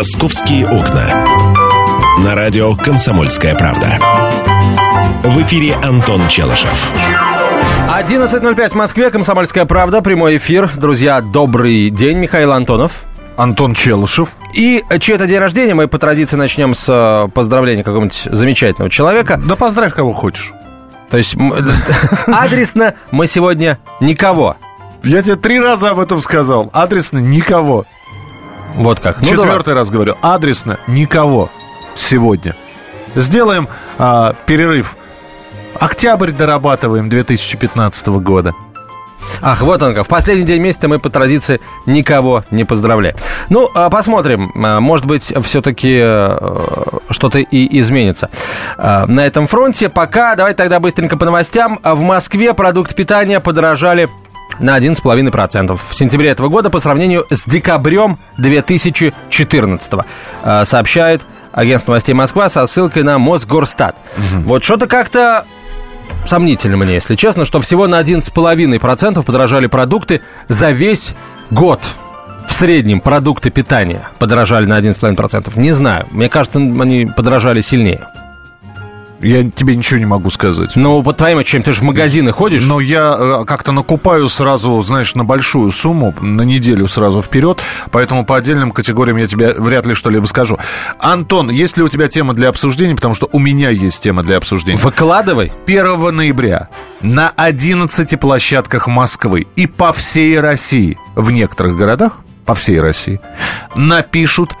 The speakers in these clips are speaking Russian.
«Московские окна». На радио «Комсомольская правда». В эфире Антон Челышев. 11.05 в Москве, «Комсомольская правда», прямой эфир. Друзья, добрый день, Михаил Антонов. Антон Челышев. И чей-то день рождения мы по традиции начнем с э, поздравления какого-нибудь замечательного человека. Да поздравь кого хочешь. То есть адресно мы сегодня никого. Я тебе три раза об этом сказал. Адресно никого. Вот как. Ну, Четвертый раз говорю. Адресно никого сегодня. Сделаем а, перерыв. Октябрь дорабатываем 2015 года. Ах, вот он как. В последний день месяца мы по традиции никого не поздравляем. Ну, а, посмотрим. А, может быть, все-таки э, что-то и изменится. А, на этом фронте пока, давайте тогда быстренько по новостям. В Москве продукты питания подорожали на 11,5% в сентябре этого года по сравнению с декабрем 2014, сообщает агентство новостей Москва со ссылкой на Мосгорстат. Угу. Вот что-то как-то сомнительно мне, если честно, что всего на 11,5% подорожали продукты за весь год. В среднем продукты питания подорожали на 11,5%. Не знаю. Мне кажется, они подорожали сильнее. Я тебе ничего не могу сказать. Ну, по твоим ощущениям, ты же в магазины ходишь? Но я э, как-то накупаю сразу, знаешь, на большую сумму, на неделю сразу вперед, поэтому по отдельным категориям я тебе вряд ли что-либо скажу. Антон, есть ли у тебя тема для обсуждения? Потому что у меня есть тема для обсуждения. Выкладывай. 1 ноября на 11 площадках Москвы и по всей России, в некоторых городах, по всей России, напишут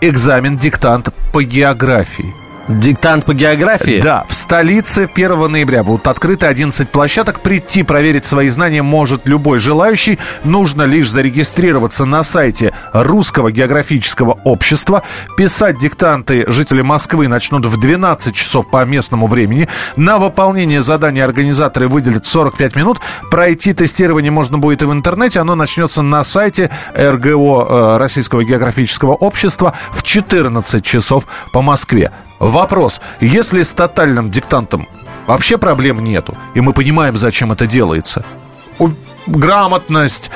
экзамен, диктант по географии. Диктант по географии? Да, в столице 1 ноября будут открыты 11 площадок. Прийти проверить свои знания может любой желающий. Нужно лишь зарегистрироваться на сайте Русского географического общества. Писать диктанты жители Москвы начнут в 12 часов по местному времени. На выполнение задания организаторы выделят 45 минут. Пройти тестирование можно будет и в интернете. Оно начнется на сайте РГО э, Российского географического общества в 14 часов по Москве. Вопрос. Если с тотальным диктантом вообще проблем нету, и мы понимаем, зачем это делается, грамотность,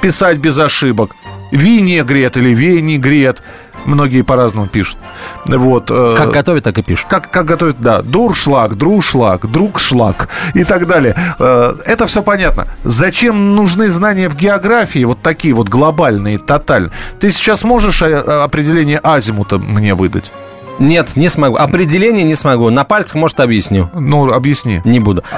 писать без ошибок, винегрет или венегрет, многие по-разному пишут. Вот, э, как готовят, так и пишут. Как, как готовят, да. Дуршлаг, друшлаг, другшлаг и так далее. Э, это все понятно. Зачем нужны знания в географии, вот такие вот глобальные, тотальные? Ты сейчас можешь э, определение азимута мне выдать? Нет, не смогу. Определение не смогу. На пальцах, может, объясню. Ну, объясни. Не буду.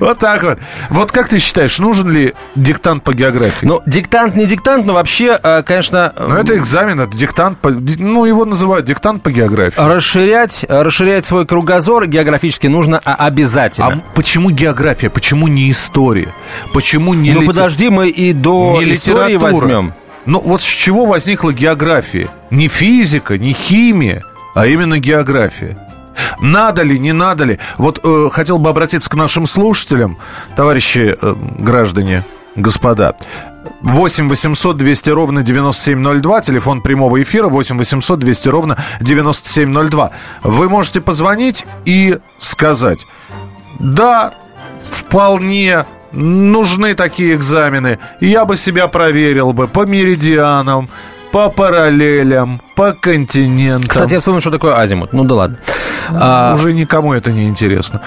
Вот так вот. Вот как ты считаешь, нужен ли диктант по географии? Ну, диктант не диктант, но вообще, э, конечно... Ну, это экзамен, это диктант, ну, его называют диктант по географии. Расширять, расширять свой кругозор географически нужно обязательно. А почему география? Почему не история? Почему не... Ну, подожди, мы и до истории возьмем. Ну вот с чего возникла география? Не физика, не химия, а именно география. Надо ли, не надо ли? Вот э, хотел бы обратиться к нашим слушателям, товарищи э, граждане, господа. 8 800 200 ровно 9702, телефон прямого эфира 8 800 200 ровно 9702. Вы можете позвонить и сказать, да, вполне нужны такие экзамены. Я бы себя проверил бы по меридианам, по параллелям, по континентам. Кстати, я вспомнил, что такое азимут. Ну да ладно. А... Уже никому это не интересно.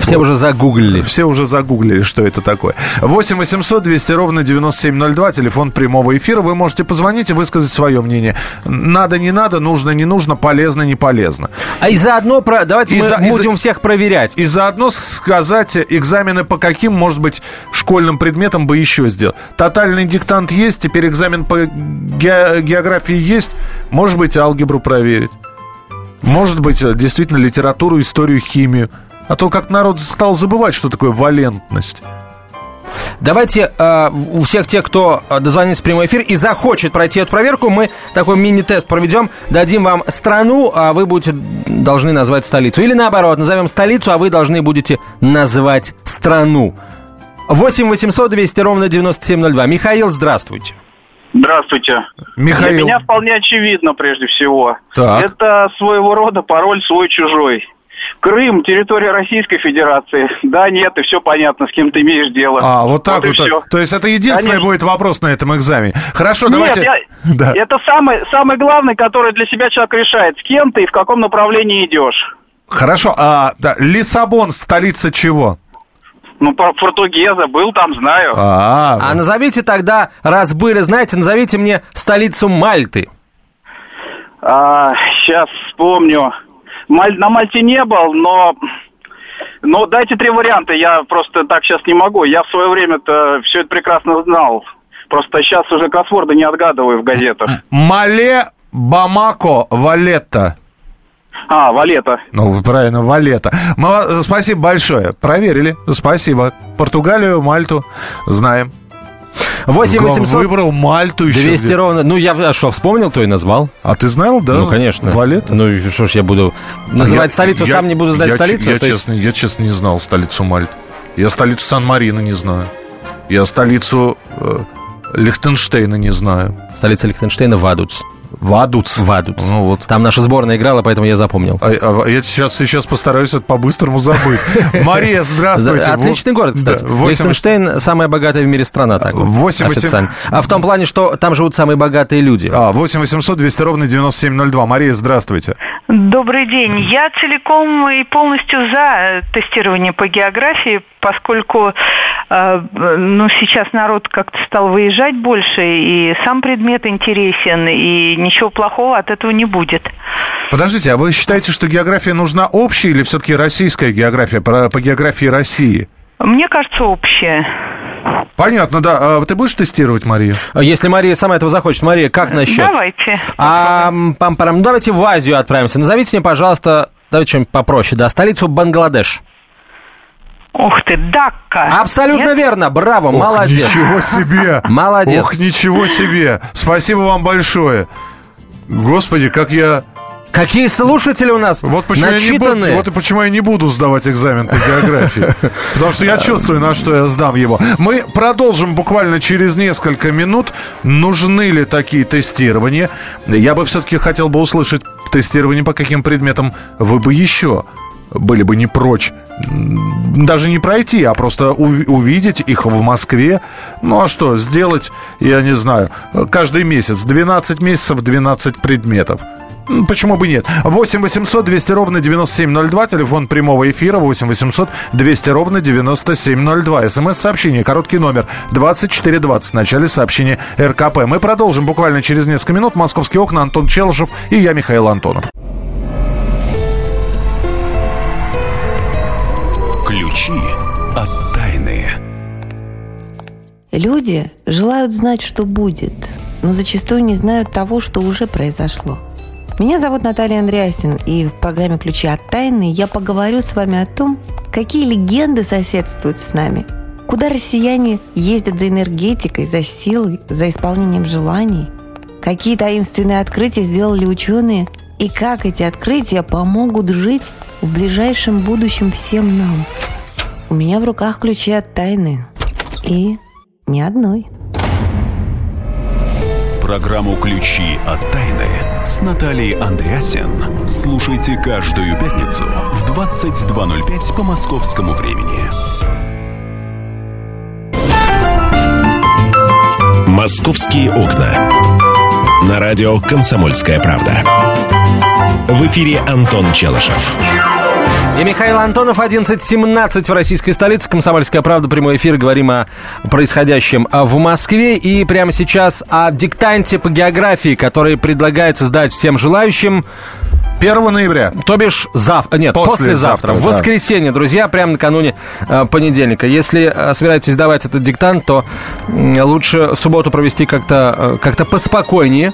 Все вот. уже загуглили. Все уже загуглили, что это такое. 8 800 200 ровно 9702, телефон прямого эфира. Вы можете позвонить и высказать свое мнение. Надо, не надо, нужно, не нужно, полезно, не полезно. А и заодно, про... давайте и мы за... будем и всех проверять. И заодно сказать, экзамены по каким, может быть, школьным предметам бы еще сделать. Тотальный диктант есть, теперь экзамен по ге... географии есть. Может быть, алгебру проверить. Может быть, э, действительно литературу, историю, химию. А то как народ стал забывать, что такое валентность. Давайте э, у всех тех, кто э, дозвонится в прямой эфир и захочет пройти эту проверку, мы такой мини-тест проведем, дадим вам страну, а вы будете должны назвать столицу. Или наоборот, назовем столицу, а вы должны будете назвать страну. 8 800 200 ровно 9702. Михаил, здравствуйте. Здравствуйте. Михаил. Для меня вполне очевидно, прежде всего. Так. Это своего рода пароль свой-чужой. Крым, территория Российской Федерации. Да, нет, и все понятно, с кем ты имеешь дело. А, вот так вот. и всё. То есть это единственный Конечно. будет вопрос на этом экзамене. Хорошо, Нет, давайте... я- Да. это самый, самый главный, который для себя человек решает, с кем ты и в каком направлении идешь. Хорошо, а да, Лиссабон столица чего? Ну, про португеза был там, знаю. А, А назовите тогда, раз были, знаете, назовите мне столицу Мальты. сейчас вспомню. Маль- на Мальте не был, но... Но дайте три варианта, я просто так сейчас не могу. Я в свое время-то все это прекрасно знал. Просто сейчас уже кроссворды не отгадываю в газетах. Мале, Бамако, Валетта. А, Валета. Ну, правильно, Валета. Мало- Спасибо большое. Проверили. Спасибо. Португалию, Мальту знаем. 8 800 Выбрал Мальту еще. 200 где- ровно. Ну, я а что, вспомнил, то и назвал. А ты знал, да? Ну, конечно. Валета? Ну, и что ж я буду называть Я- столицу, я- сам не буду знать я, столицу? Я, То есть- честно, я честно не знал столицу Мальты. Я столицу Сан-Марино не знаю. Я столицу э, Лихтенштейна не знаю. Столица Лихтенштейна Вадуц. Вадуц. Вадуц. Ну вот. Там наша сборная играла, поэтому я запомнил. А- а я сейчас, сейчас постараюсь это по-быстрому забыть. Мария, здравствуйте. Отличный город, кстати. Лихтенштейн самая богатая в мире страна, так вот, Восемь- восемь- официально. А в том плане, что там живут самые богатые люди. А, 8 800 200 ровно 9702. Мария, здравствуйте. Добрый день. Я целиком и полностью за тестирование по географии, поскольку э, ну, сейчас народ как-то стал выезжать больше, и сам предмет интересен, и ничего плохого от этого не будет. Подождите, а вы считаете, что география нужна общая или все-таки российская география, по, по географии России? Мне кажется, общее. Понятно, да. А ты будешь тестировать, Мария? Если Мария сама этого захочет. Мария, как насчет? Давайте. А, м, пам-парам, ну, давайте в Азию отправимся. Назовите мне, пожалуйста, давайте что-нибудь попроще, да, столицу Бангладеш. Ух ты, Дакка. Абсолютно Нет? верно, браво, Ох, молодец. Ничего себе! Молодец. Ох, ничего себе! Спасибо вам большое. Господи, как я... Какие слушатели у нас Вот почему, я не буду, начитанные. вот и почему я не буду сдавать экзамен по географии. Потому что я чувствую, на что я сдам его. Мы продолжим буквально через несколько минут. Нужны ли такие тестирования? Я бы все-таки хотел бы услышать тестирование по каким предметам вы бы еще были бы не прочь даже не пройти, а просто ув- увидеть их в Москве. Ну а что, сделать, я не знаю, каждый месяц, 12 месяцев, 12 предметов. Почему бы нет? 8 800 200 ровно 9702, телефон прямого эфира 8 800 200 ровно 9702. СМС-сообщение, короткий номер 2420 в начале сообщения РКП. Мы продолжим буквально через несколько минут. Московские окна, Антон Челышев и я, Михаил Антонов. Ключи от тайны. Люди желают знать, что будет, но зачастую не знают того, что уже произошло. Меня зовут Наталья Андреасин, и в программе «Ключи от тайны» я поговорю с вами о том, какие легенды соседствуют с нами, куда россияне ездят за энергетикой, за силой, за исполнением желаний, какие таинственные открытия сделали ученые, и как эти открытия помогут жить в ближайшем будущем всем нам. У меня в руках ключи от тайны. И ни одной. Программу «Ключи от тайны» с Натальей Андреасен. Слушайте каждую пятницу в 22.05 по московскому времени. «Московские окна». На радио «Комсомольская правда». В эфире Антон Челышев. И Михаил Антонов, 11.17 в российской столице. Комсомольская правда, прямой эфир. Говорим о происходящем в Москве. И прямо сейчас о диктанте по географии, который предлагается сдать всем желающим. 1 ноября. То бишь завтра, нет, Послезавтра, послезавтра, в да. воскресенье, друзья, прямо накануне э, понедельника. Если э, собираетесь сдавать этот диктант, то м, лучше субботу провести как-то э, как-то поспокойнее,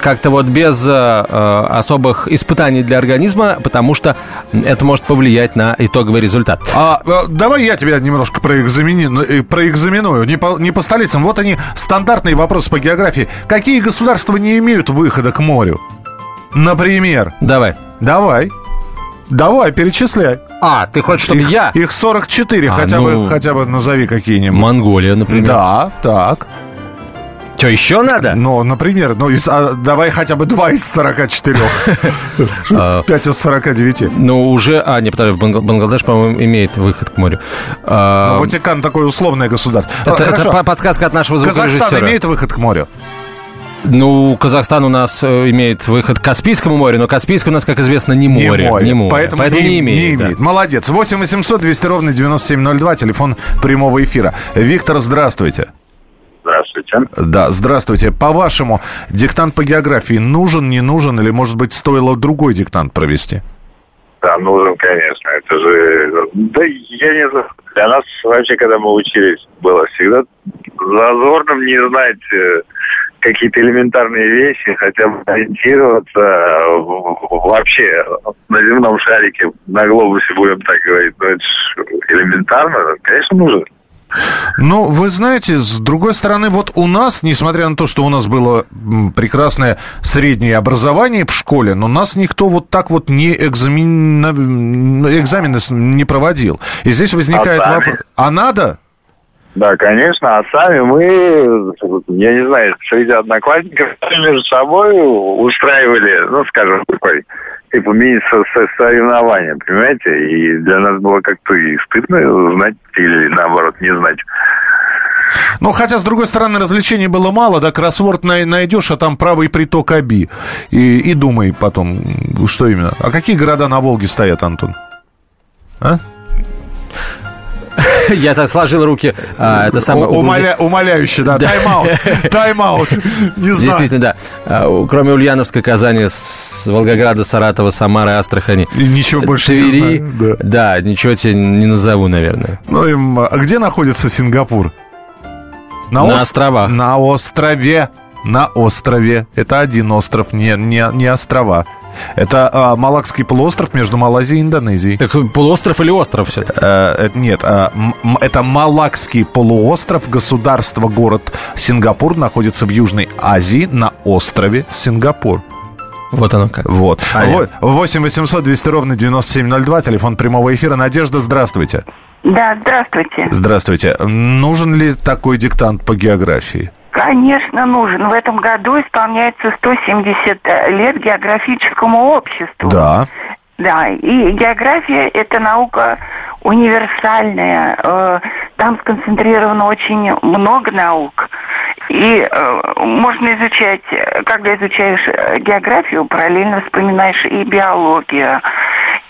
как-то вот без э, э, особых испытаний для организма, потому что это может повлиять на итоговый результат. А, э, давай я тебя немножко э, проэкзаменую. Не по, не по столицам. Вот они, стандартные вопросы по географии. Какие государства не имеют выхода к морю? Например. Давай. Давай. Давай, перечисляй. А, ты хочешь, чтобы их, я? Их 44, А, хотя, ну, бы, хотя бы назови какие-нибудь. Монголия, например. Да, так. Что, еще надо? Ну, например, ну, из, а, давай хотя бы два из 44. А. Пять из 49. Ну, уже... А, не, подожди, Бангл- Бангладеш, по-моему, имеет выход к морю. А, Ну, Ватикан такое условное государство. А, это, по- подсказка от нашего Казахстан звукорежиссера. имеет выход к морю? Ну, Казахстан у нас э, имеет выход к Каспийскому морю, но Каспийское у нас, как известно, не море. Не море. Поэтому, не, имеет. да. Молодец. 8 800 200 ровно 9702, телефон прямого эфира. Виктор, здравствуйте. Здравствуйте. Да, здравствуйте. По-вашему, диктант по географии нужен, не нужен, или, может быть, стоило другой диктант провести? Да, нужен, конечно. Это же... Да, я не знаю. Для нас вообще, когда мы учились, было всегда зазорным не знать э, какие-то элементарные вещи, хотя бы ориентироваться э, вообще на земном шарике, на глобусе, будем так говорить. Ну, это элементарно. Конечно, нужен. Ну, вы знаете, с другой стороны, вот у нас, несмотря на то, что у нас было прекрасное среднее образование в школе, но нас никто вот так вот не экзамен... экзамены не проводил. И здесь возникает А вопрос. А надо? Да, конечно. А сами мы, я не знаю, среди одноклассников между собой устраивали, ну, скажем, такой типа мини-соревнования, понимаете? И для нас было как-то и стыдно знать или, наоборот, не знать. Ну, хотя, с другой стороны, развлечений было мало, да, кроссворд най- найдешь, а там правый приток Аби. И, и думай потом, что именно. А какие города на Волге стоят, Антон? А? Я так сложил руки. А, это самое... Умоля- умоляюще, да. Тайм-аут. Тайм-аут. Не знаю. Действительно, да. А, Кроме Ульяновска, Казани, Волгограда, Саратова, Самары, Астрахани. И ничего больше не Твери. знаю, Да, ничего тебе не назову, наверное. Ну, им, а где находится Сингапур? На ос- островах. На острове. На острове. Это один остров, не, не, не острова. Это а, Малакский полуостров между Малайзией и Индонезией. Так полуостров или остров все Э, это- нет, а, это Малакский полуостров, государство, город Сингапур находится в Южной Азии на острове Сингапур. Вот оно как. Вот. Во- 8 800 200 ровно 9702, телефон прямого эфира. Надежда, здравствуйте. Да, здравствуйте. Здравствуйте. Нужен ли такой диктант по географии? Конечно, нужен. В этом году исполняется 170 лет географическому обществу. Да. Да, и география – это наука универсальная. Э, Там сконцентрировано очень много наук. И э, можно изучать, э, когда изучаешь э, географию, параллельно вспоминаешь и биологию,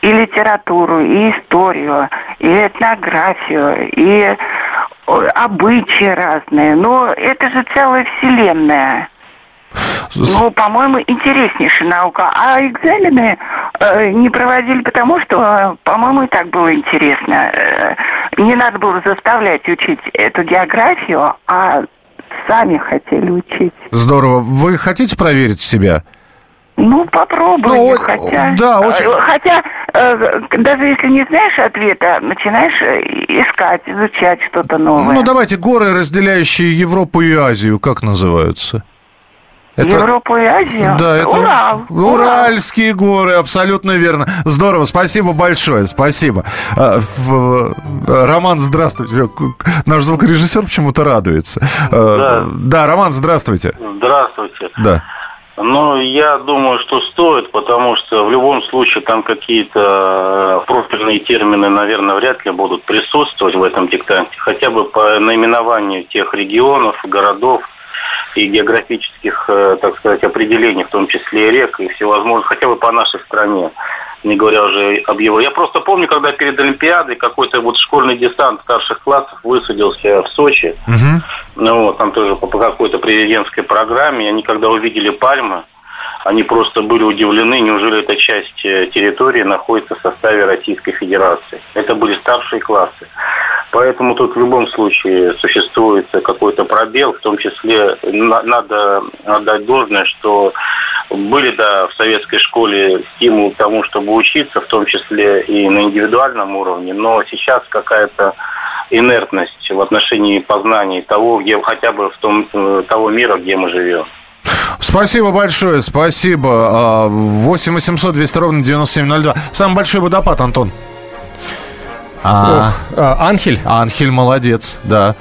и литературу, и историю, и этнографию, и э, обычаи разные. Но это же целая вселенная. Ну, по-моему, интереснейшая наука. А экзамены э, не проводили потому, что, по-моему, и так было интересно. Э, не надо было заставлять учить эту географию, а сами хотели учить. Здорово. Вы хотите проверить себя? Ну, попробуй. Ну, хотя, да, очень- э, хотя э, даже если не знаешь ответа, начинаешь э, искать, изучать что-то новое. Ну, давайте, горы, разделяющие Европу и Азию, как называются? Европу и Азию? Да, это Урал. Уральские горы, абсолютно верно. Здорово, спасибо большое, спасибо. А, Роман, здравствуйте. Наш звукорежиссер почему-то радуется. Э, Да, Роман, здравствуйте. Здравствуйте. Да. Ну, я думаю, что стоит, потому что в любом случае там какие-то э, профильные термины, наверное, вряд ли будут присутствовать в этом диктанте. Хотя бы по наименованию тех регионов, городов и географических, э, так сказать, определений, в том числе и рек и всевозможных, хотя бы по нашей стране, не говоря уже об его. Я просто помню, когда перед Олимпиадой какой-то вот школьный десант старших классов высадился в Сочи, ну вот, там тоже по, какой-то президентской программе. Они когда увидели пальмы, они просто были удивлены, неужели эта часть э, территории находится в составе Российской Федерации. Это были старшие классы. Поэтому тут в любом случае существует какой-то пробел, в том числе на- надо отдать должное, что были, да, в советской школе стимул к тому, чтобы учиться, в том числе и на индивидуальном уровне, но сейчас какая-то инертность в отношении познаний того, где хотя бы в том, э, того мира, где мы живем. Спасибо большое, спасибо. А, 8 800 200 ровно 9702. Самый большой водопад, Антон. А, Ох, а, Анхель? Анхель молодец, да.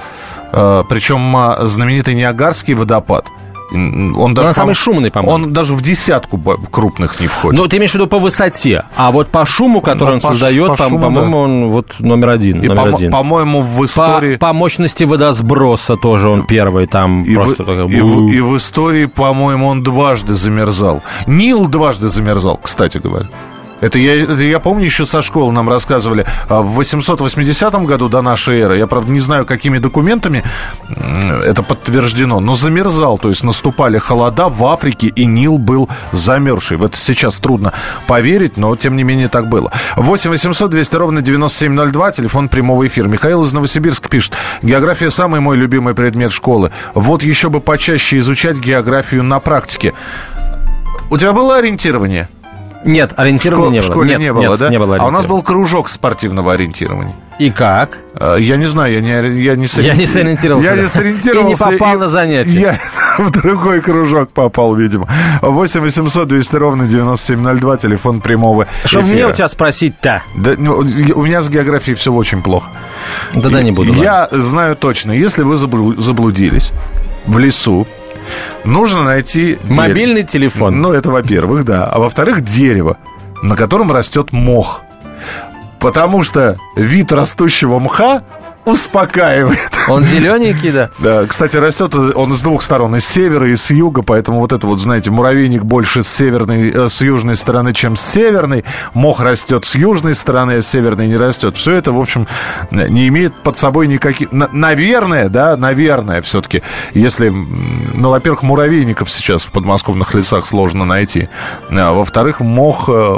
Э, Причем а, знаменитый Ниагарский водопад. Он даже, он самый по- шумный, по-моему. Он даже в десятку крупных не входит. Ну, ты имеешь в виду по высоте, а вот по шуму, который Ну, он по создает, по по- шуму, по-моему, он вот номер один. И, номер по- один. по-моему, в По, истории... по мощности водосброса тоже он первый, там И, просто в, такой и, в, и в истории, по-моему, он дважды замерзал. Нил дважды замерзал, кстати говоря. Это я, это я помню, еще со школы нам рассказывали. а, В 880 году до нашей эры, я, правда, не знаю, какими документами это подтверждено, но замерзал. То есть наступали холода в Африке, и Нил был замерзший. В это сейчас трудно поверить, но, тем не менее, так было. 8 800 200 ровно 9702, телефон прямого эфира. Михаил из Новосибирска пишет. География самый мой любимый предмет школы. Вот еще бы почаще изучать географию на практике. У тебя было ориентирование? Нет, ориентирования в, не в было. школе нет, не было, нет, да? не было а у нас был кружок спортивного ориентирования. И как? А, Я не знаю, я не, я не, Я не сориентировался, Я не сориентировался. И не попал на занятия. Я в другой кружок попал, видимо. 8 800 200 ровно 9702, телефон прямого Что мне у тебя спросить-то? Да, ну, у меня с географией все очень плохо. Тогда не буду. ладно. Я знаю точно, если вы заблу- заблудились в лесу, нужно найти... дерево. Мобильный телефон. Ну, это во-первых, да. А во-вторых, дерево, на котором растет мох. Потому что вид растущего мха успокаивает. Он зелененький, да? Да, кстати, растет он с двух сторон, и с севера, и с юга, поэтому вот это вот, знаете, муравейник больше с северной, э, с южной стороны, чем с северной, мох растет с южной стороны, а с северной не растет. Все это, в общем, не имеет под собой никаких... на- Наверное, да, наверное, все-таки, если, ну, во-первых, муравейников сейчас в подмосковных лесах сложно найти, а во-вторых, мох э,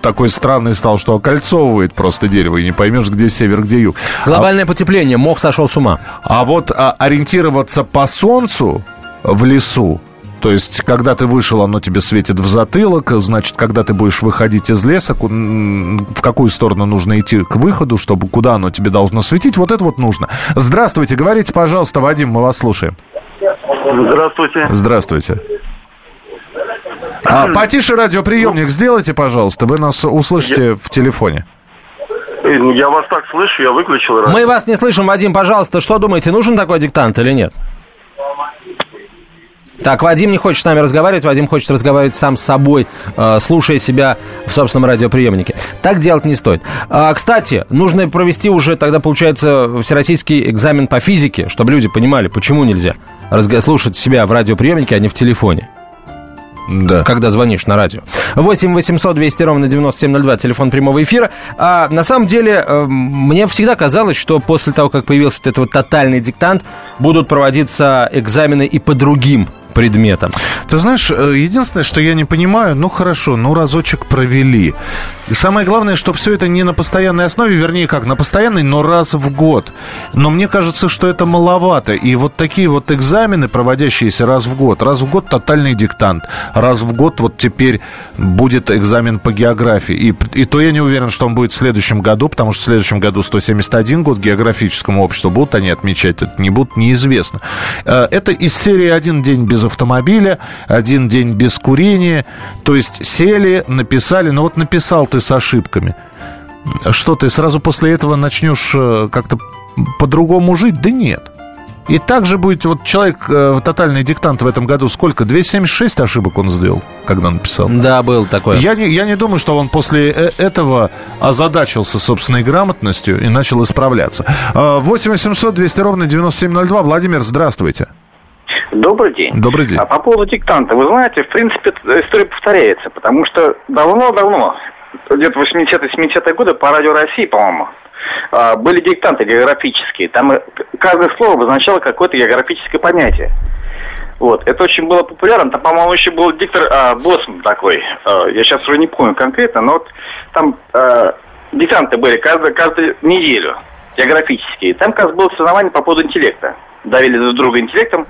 такой странный стал, что окольцовывает просто дерево, и не поймешь, где север, где юг. А- Глобальное потепление, мох сошел с ума. а вот а, ориентироваться по солнцу в лесу, то есть, когда ты вышел, оно тебе светит в затылок, значит, когда ты будешь выходить из леса, в какую сторону нужно идти к выходу, чтобы куда оно тебе должно светить, вот это вот нужно. Здравствуйте, говорите, пожалуйста, Вадим, мы вас слушаем. Здравствуйте. Здравствуйте. А, потише радиоприемник сделайте, пожалуйста, вы нас услышите в телефоне. Я вас так слышу, я выключил радио. Мы вас не слышим, Вадим, пожалуйста, что думаете, нужен такой диктант или нет? Так, Вадим не хочет с нами разговаривать, Вадим хочет разговаривать сам с собой, э, слушая себя в собственном радиоприемнике. Так делать не стоит. А, кстати, нужно провести уже тогда, получается, всероссийский экзамен по физике, чтобы люди понимали, почему нельзя слушать себя в радиоприемнике, а не в телефоне. Да. когда звонишь на радио. 8 800 200 ровно 9702, телефон прямого эфира. А на самом деле, э, мне всегда казалось, что после того, как появился вот этот вот тотальный диктант, будут проводиться экзамены и по другим предметам. Ты знаешь, э, единственное, что я не понимаю, ну хорошо, ну разочек провели. Самое главное, что все это не на постоянной основе, вернее как, на постоянной, но раз в год. Но мне кажется, что это маловато. И вот такие вот экзамены, проводящиеся раз в год, раз в год тотальный диктант, раз в год вот теперь будет экзамен по географии. И, и то я не уверен, что он будет в следующем году, потому что в следующем году 171 год географическому обществу. Будут они отмечать это, не будут, неизвестно. Э, Это из серии «Один день без автомобиля», «Один день без курения». То есть сели, написали, ну вот написал ты с ошибками. Что ты сразу после этого начнешь э, как-то по-другому жить? Да нет. И также будет вот человек, э, тотальный диктант в этом году, сколько? 276 ошибок он сделал, когда написал. Да, был такой. Я не, я не думаю, что он после э- этого озадачился собственной грамотностью и начал исправляться. А, 8 800 200 ровно 9702. Владимир, здравствуйте. Добрый день. Добрый день. А по поводу диктанта, вы знаете, в принципе, история повторяется, потому что давно-давно, где-то 80-е, 70-е годы по радио России, по-моему, а, были диктанты географические. Там каждое слово обозначало какое-то географическое понятие. Вот, это очень было популярно. Там, по-моему, еще был диктор а, Босман такой. А, я сейчас уже не помню конкретно, но вот там а, диктанты были каждую, каждую неделю географические. Там, как раз было соревнование по поводу интеллекта. Давили друг друга интеллектом.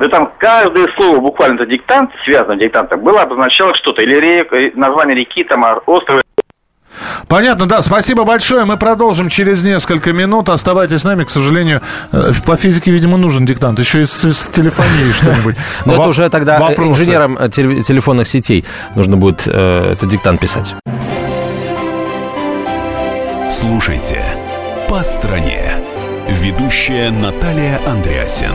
Да там каждое слово, буквально это диктант, связанное диктантом, было обозначало что-то. Или рек, э, название реки, там, а, острова. Понятно, да. Спасибо большое. Мы продолжим через несколько минут. Оставайтесь с нами. К сожалению, э, по физике, видимо, нужен диктант. Еще и с, с телефонией что-нибудь. Но это уже тогда э, вопросы. инженерам теле- телефонных сетей нужно будет э, этот диктант писать. Слушайте «По стране». Ведущая Наталья Андреасин.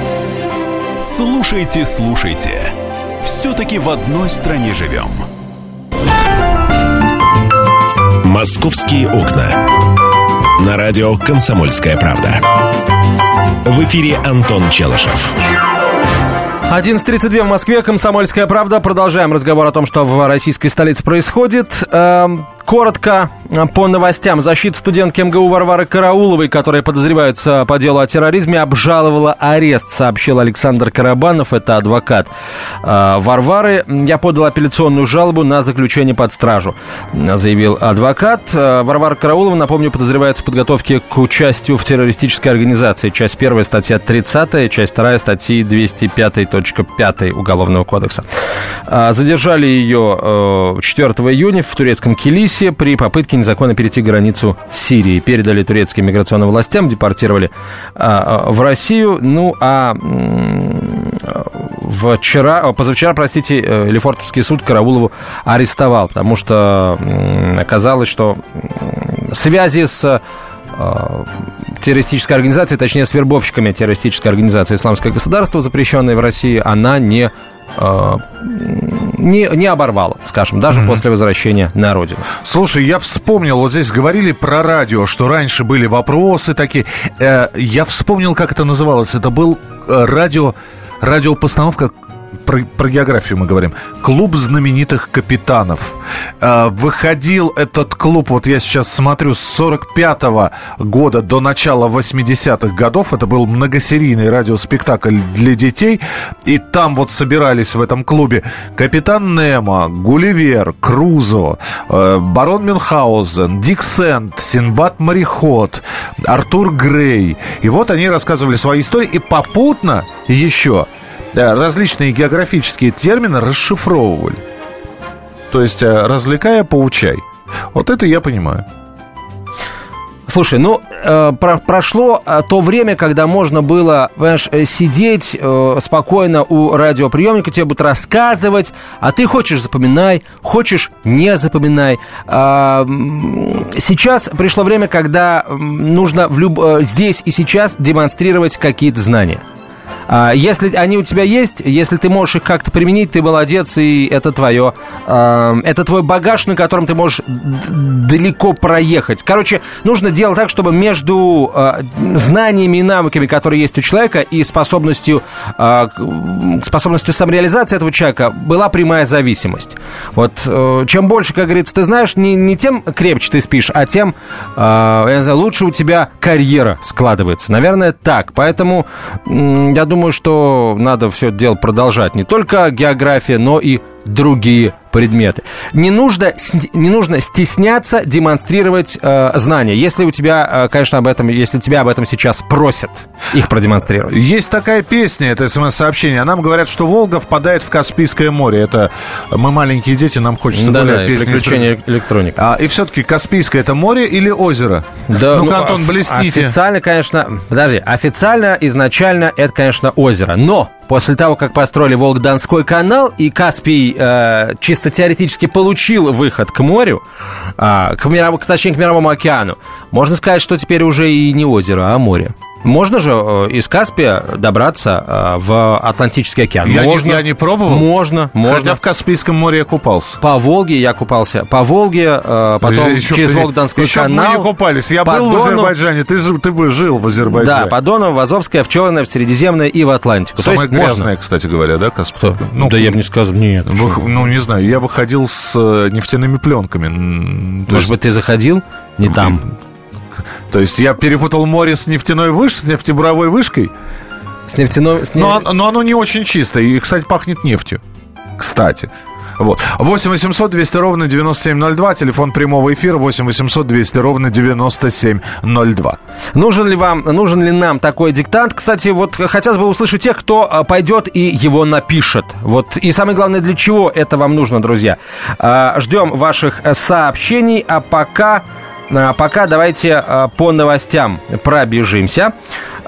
Слушайте, слушайте. Все-таки в одной стране живем. «Московские окна». На радио «Комсомольская правда». В эфире Антон Челышев. 11.32 в Москве, «Комсомольская правда». Продолжаем разговор о том, что в российской столице происходит. Эм, Коротко э, по новостям. Защита студентки МГУ Варвары Карауловой, которая подозревается по делу о терроризме, обжаловала арест, сообщил Александр Карабанов, это адвокат э, Варвары. Я подал апелляционную жалобу на заключение под стражу, заявил адвокат. Э, Варвара Караулова, напомню, подозревается в подготовке к участию в террористической организации. Часть первая, статья 30, часть вторая, статьи 205.5 Уголовного кодекса. Задержали ее 4 июня в турецком Килисе при попытке незаконно перейти границу Сирии. Передали турецким миграционным властям, депортировали а, а в Россию. Ну, а вчера, позавчера, простите, э, Лефортовский суд Караулову арестовал, потому что оказалось, что связи с э, террористической организацией, точнее, с вербовщиками террористической организации «Исламское государство», запрещенной в России, она не Э, не, не оборвало, скажем, даже mm-hmm. после возвращения на родину. Слушай, я вспомнил, вот здесь говорили про радио, что раньше были вопросы такие. Э, я вспомнил, как это называлось. Это был э, радио, радиопостановка про, про географию мы говорим. Клуб знаменитых капитанов. Э, выходил этот клуб, вот я сейчас смотрю, с 45 -го года до начала 80-х годов. Это был многосерийный радиоспектакль для детей. И там вот собирались в этом клубе капитан Немо, Гулливер, Крузо, э, барон Мюнхгаузен, Дик Сент, Синбад Мореход, Артур Грей. И вот они рассказывали свои истории. И попутно еще различные географические термины расшифровывали. То есть, э, развлекая, поучай. Вот это я понимаю. Слушай, ну, э, про прошло э, то время, когда можно было, понимаешь, э, сидеть э, спокойно у радиоприемника, тебе будут рассказывать, а ты хочешь запоминай, хочешь не запоминай. Э, сейчас пришло время, когда нужно в люб... здесь и сейчас демонстрировать какие-то знания. А, если они у тебя есть, если ты можешь их как-то применить, ты молодец, и это твое. А, это твой багаж, на котором ты можешь далеко проехать. Короче, нужно делать так, чтобы между а, знаниями и навыками, которые есть у человека, и способностью, способностью самореализации этого человека была прямая зависимость. Вот э, чем больше, как говорится, ты знаешь, не, не тем крепче ты спишь, а тем, я знаю, лучше у тебя карьера складывается. Наверное, так. Поэтому я думаю, думаю, что надо все дело продолжать. Не только география, но и другие предметы. Не нужно, не нужно стесняться демонстрировать э, знания, если у тебя, э, конечно, об этом, если тебя об этом сейчас просят их продемонстрировать. Есть такая песня, это смс-сообщение. Нам говорят, что Волга впадает в Каспийское море. Это мы маленькие дети, нам хочется да, гулять. Да, песни приключения электроника. А, и все-таки Каспийское это море или озеро? Да, ну, ну Антон, блесните. Официально, конечно, подожди, официально изначально это, конечно, озеро. Но после того, как построили Волг-Донской канал и Каспий э, чисто теоретически получил выход к морю, а, к, миров, точнее, к Мировому океану, можно сказать, что теперь уже и не озеро, а море. Можно же э, из Каспия добраться э, в Атлантический океан. Я, можно, не, я не пробовал. Можно, можно. Хотя в Каспийском море я купался. По Волге я купался. По Волге, э, потом еще, через Волгодонской еще канал. мы не купались. Я был Дону... в Азербайджане. Ты, же, ты бы жил в Азербайджане. Да, по Дону, в Азовское, в Черное, в Средиземное и в Атлантику. Самое грязное, можно. кстати говоря, да, Каспий? Ну, да я бы не сказал, нет. Вы, ну, не знаю, я выходил с нефтяными пленками. Может есть... быть, ты заходил? Не там. То есть я перепутал море с нефтяной вышкой, с нефтебуровой вышкой. С нефтяной... С неф... но, но оно не очень чистое. И, кстати, пахнет нефтью. Кстати. Вот. 8 800 200 ровно 9702, телефон прямого эфира 8 800 200 ровно 9702. Нужен ли вам, нужен ли нам такой диктант? Кстати, вот хотелось бы услышать тех, кто а, пойдет и его напишет. Вот. И самое главное, для чего это вам нужно, друзья. А, ждем ваших сообщений, а пока... А пока давайте по новостям пробежимся.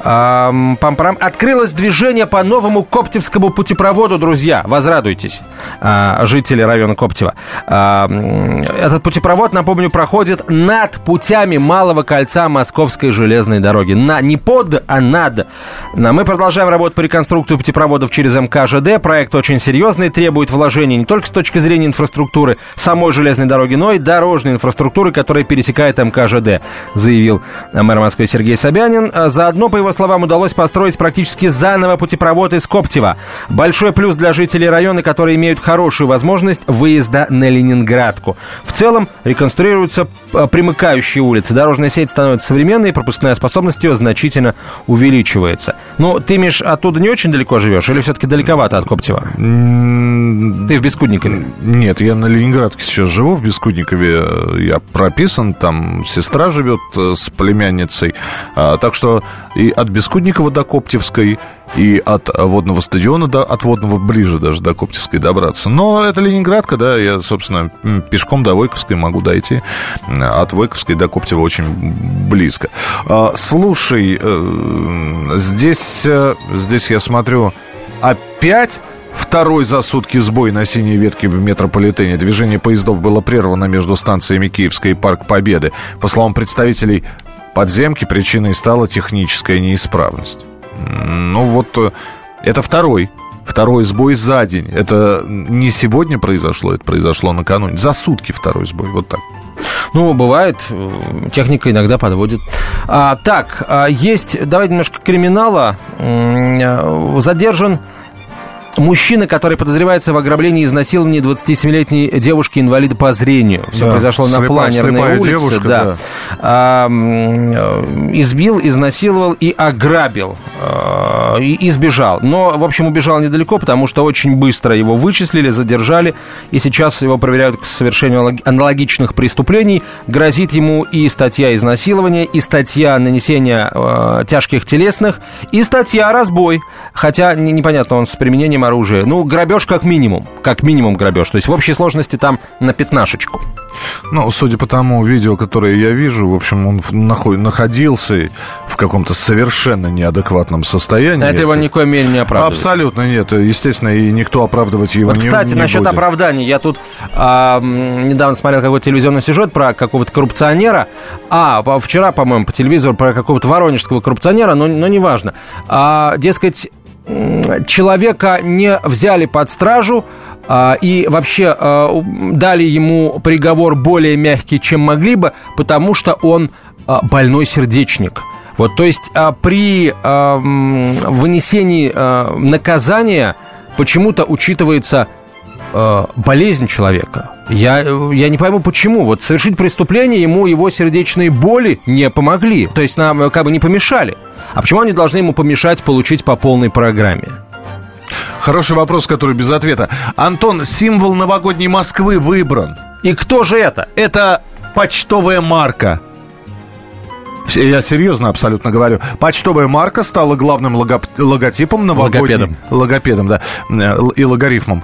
Пам-парам. Открылось движение по новому Коптевскому путепроводу, друзья. Возрадуйтесь, а, жители района Коптева. Этот путепровод, напомню, проходит над путями Малого кольца Московской железной дороги. На, не под, а над. Мы продолжаем работу по реконструкции путепроводов через МКЖД. Проект очень серьезный, требует вложений не только с точки зрения инфраструктуры самой железной дороги, но и дорожной инфраструктуры, которая пересекает МКЖД, заявил мэр Москвы Сергей Собянин. Заодно, по его словам, удалось построить практически заново путепровод из Коптева. Большой плюс для жителей района, которые имеют хорошую возможность выезда на Ленинградку. В целом реконструируются э, примыкающие улицы. Дорожная сеть становится современной, и пропускная способность ее значительно увеличивается. Ну, ты, Миш, оттуда не очень далеко живешь или все-таки далековато от Коптева? Ты в Бескудникове? Нет, я на Ленинградке сейчас живу, в Бескудникове. Я прописан, там сестра живет э, с племянницей. А, так что и от Бескудникова до Коптевской, и от водного стадиона до от водного ближе даже до Коптевской добраться. Но это Ленинградка, да, я, собственно, пешком до Войковской могу дойти. От Войковской до Коптева очень близко. А, слушай, э, здесь, э, здесь я смотрю, опять Второй за сутки сбой на синей ветке в метрополитене. Движение поездов было прервано между станциями Киевской и Парк Победы. По словам представителей подземки причиной стала техническая неисправность. Ну вот, э, это второй Второй сбой за день. Это не сегодня произошло, это произошло накануне. За сутки второй сбой, вот так. Ну, бывает, э, техника иногда подводит. А, так, а, есть, давайте немножко криминала. Э, задержан Мужчина, который подозревается в ограблении и изнасиловании 27-летней девушки-инвалида по зрению. Все да, произошло на планерной улице. Девушка, да. Да. А, избил, изнасиловал и ограбил. А, и избежал. Но, в общем, убежал недалеко, потому что очень быстро его вычислили, задержали. И сейчас его проверяют к совершению аналогичных преступлений. Грозит ему и статья изнасилования, и статья нанесения э, тяжких телесных, и статья разбой. Хотя непонятно, он с применением огнестрельным оружия. Ну, грабеж как минимум. Как минимум грабеж. То есть в общей сложности там на пятнашечку. Ну, судя по тому видео, которое я вижу, в общем, он находился в каком-то совершенно неадекватном состоянии. Это его никоим мере не оправдывает. Абсолютно нет. Естественно, и никто оправдывать его вот, не кстати, не насчет будет. оправданий. Я тут а, недавно смотрел какой-то телевизионный сюжет про какого-то коррупционера. А, вчера, по-моему, по телевизору про какого-то воронежского коррупционера, но, но неважно. А, дескать, человека не взяли под стражу а, и вообще а, дали ему приговор более мягкий, чем могли бы, потому что он а, больной сердечник. Вот, то есть при вынесении наказания почему-то учитывается а, болезнь человека. Я, я не пойму, почему. Вот совершить преступление ему его сердечные боли не помогли. То есть нам как бы не помешали. А почему они должны ему помешать получить по полной программе? Хороший вопрос, который без ответа. Антон, символ новогодней Москвы выбран. И кто же это? Это почтовая марка. Я серьезно абсолютно говорю. Почтовая марка стала главным логоп... логотипом новогодней... Логопедом. Логопедом, да. Э, и логарифмом.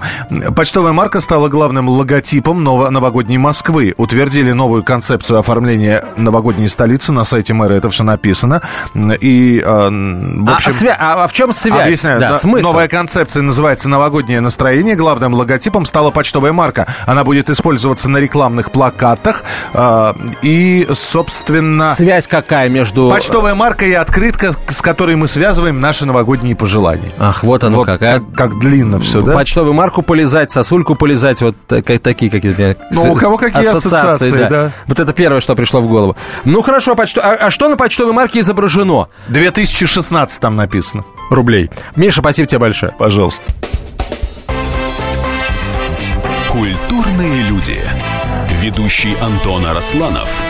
Почтовая марка стала главным логотипом ново... новогодней Москвы. Утвердили новую концепцию оформления новогодней столицы на сайте мэра. Это все написано. И, э, в общем... А, свя... а в чем связь? Объясняю. Да, смысл? Новая концепция называется «Новогоднее настроение». Главным логотипом стала почтовая марка. Она будет использоваться на рекламных плакатах. Э, и, собственно... Связь как какая между... Почтовая марка и открытка, с которой мы связываем наши новогодние пожелания. Ах, вот оно вот как. А? Как, как длинно все, да? Почтовую марку полезать, сосульку полезать, вот как, такие какие-то... Ну, у кого какие ассоциации, ассоциации да. да. Вот это первое, что пришло в голову. Ну, хорошо, почто... а, а что на почтовой марке изображено? 2016 там написано. Рублей. Миша, спасибо тебе большое. Пожалуйста. Культурные люди. Ведущий Антон Арасланов –